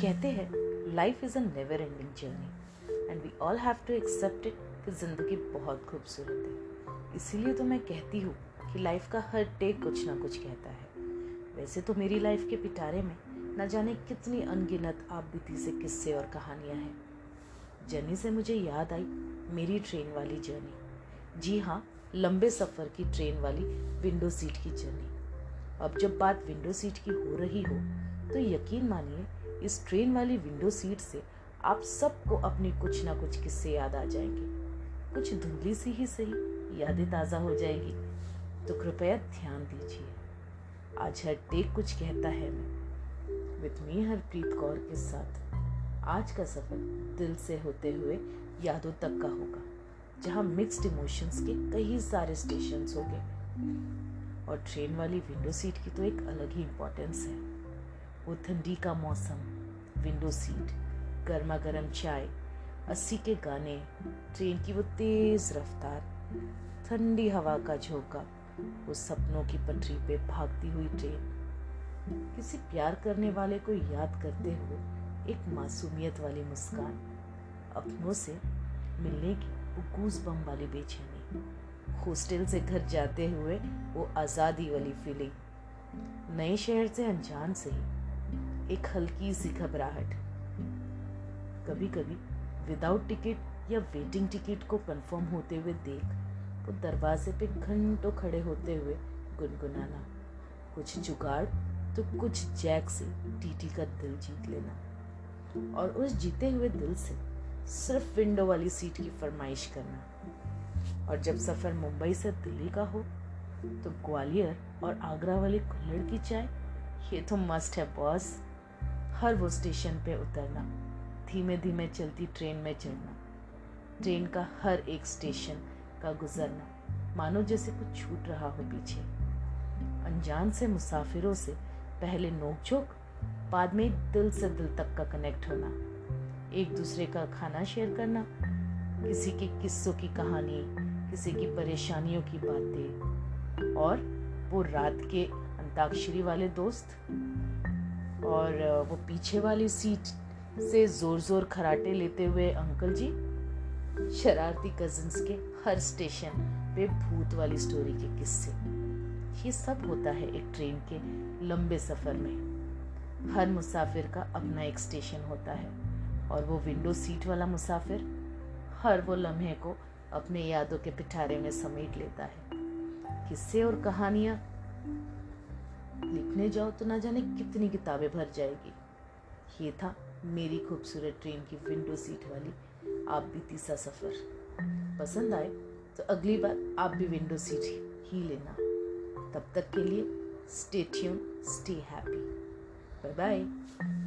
कहते हैं life is a never ending journey and we all have to accept it कि ज़िंदगी बहुत खूबसूरत है। इसीलिए तो मैं कहती हूँ कि लाइफ का हर टेक कुछ ना कुछ कहता है। वैसे तो मेरी लाइफ के पिटारे में न जाने कितनी अनगिनत आप बीती से किस्से और कहानियाँ हैं। जर्नी से मुझे याद आई मेरी ट्रेन वाली जर्नी जी हाँ लंबे सफ़र की ट्रेन वाली विंडो सीट की जर्नी अब जब बात विंडो सीट की हो रही हो तो यकीन मानिए इस ट्रेन वाली विंडो सीट से आप सबको अपने कुछ ना कुछ किस्से याद आ जाएँगे। कुछ धुंधली सी ही सही, यादें ताज़ा हो जाएगी। तो कृपया ध्यान दीजिए। आज हर टेक कुछ कहता है मैं। विथ मी हरप्रीत कौर के साथ। आज का सफ़र दिल से होते हुए यादों तक का होगा, जहाँ मिक्स्ड इमोशंस के कई सारे स्टेशन होंगे। और ट्रेन वाली विंडो सीट की तो एक अलग ही इम्पोर्टेंस है। वो ठंडी का मौसम विंडो सीट गर्मा गर्म चाय, अस्सी के गाने, ट्रेन की वो तेज़ रफ्तार, ठंडी हवा का झोंका, वो सपनों की पटरी पे भागती हुई ट्रेन। किसी प्यार करने वाले को याद करते हुए एक मासूमियत वाली मुस्कान, अपनों से मिलने की वो गूज बम वाली बेचैनी हॉस्टल से घर जाते हुए वो आज़ादी वाली फीलिंग नए शहर से अनजान से ही एक हल्की सी घबराहट। कभी कभी विदाउट टिकट या वेटिंग टिकट को कंफर्म होते हुए देख, वो दरवाजे पे घंटों खड़े होते हुए गुनगुनाना। कुछ जुगाड़ तो कुछ जैक से टीटी का दिल जीत लेना। और उस जीते हुए दिल से सिर्फ़ विंडो वाली सीट की फरमाइश करना। और जब सफ़र मुंबई से दिल्ली का हो तो ग्वालियर और आगरा वाली कुल्लड़ की चाय, ये तो मस्ट है बॉस हर वो स्टेशन पे उतरना धीमे धीमे चलती ट्रेन में चढ़ना, ट्रेन का हर एक स्टेशन का गुजरना, मानो जैसे कुछ छूट रहा हो पीछे। अनजान से मुसाफिरों से पहले नोकझोंक, बाद में दिल से दिल तक का कनेक्ट होना, एक दूसरे का खाना शेयर करना, किसी के किस्सों की कहानी, किसी की परेशानियों की बातें, और वो रात के अंताक्षरी वाले दोस्त। और वो पीछे वाली सीट से ज़ोर ज़ोर खराटे लेते हुए अंकल जी, शरारती कजिन्स के हर स्टेशन पे भूत वाली स्टोरी के किस्से। ये सब होता है एक ट्रेन के लंबे सफ़र में। हर मुसाफिर का अपना एक स्टेशन होता है और वो विंडो सीट वाला मुसाफिर हर वो लम्हे को अपने यादों के पिठारे में समेट लेता है। किस्से और कहानियाँ लिखने जाओ तो ना जाने कितनी किताबें भर जाएगी। ये था मेरी खूबसूरत ट्रेन की विंडो सीट वाली आप भी तीसरा सफ़र। पसंद आए तो अगली बार आप भी विंडो सीट ही लेना। तब तक के लिए stay tune stay happy bye bye.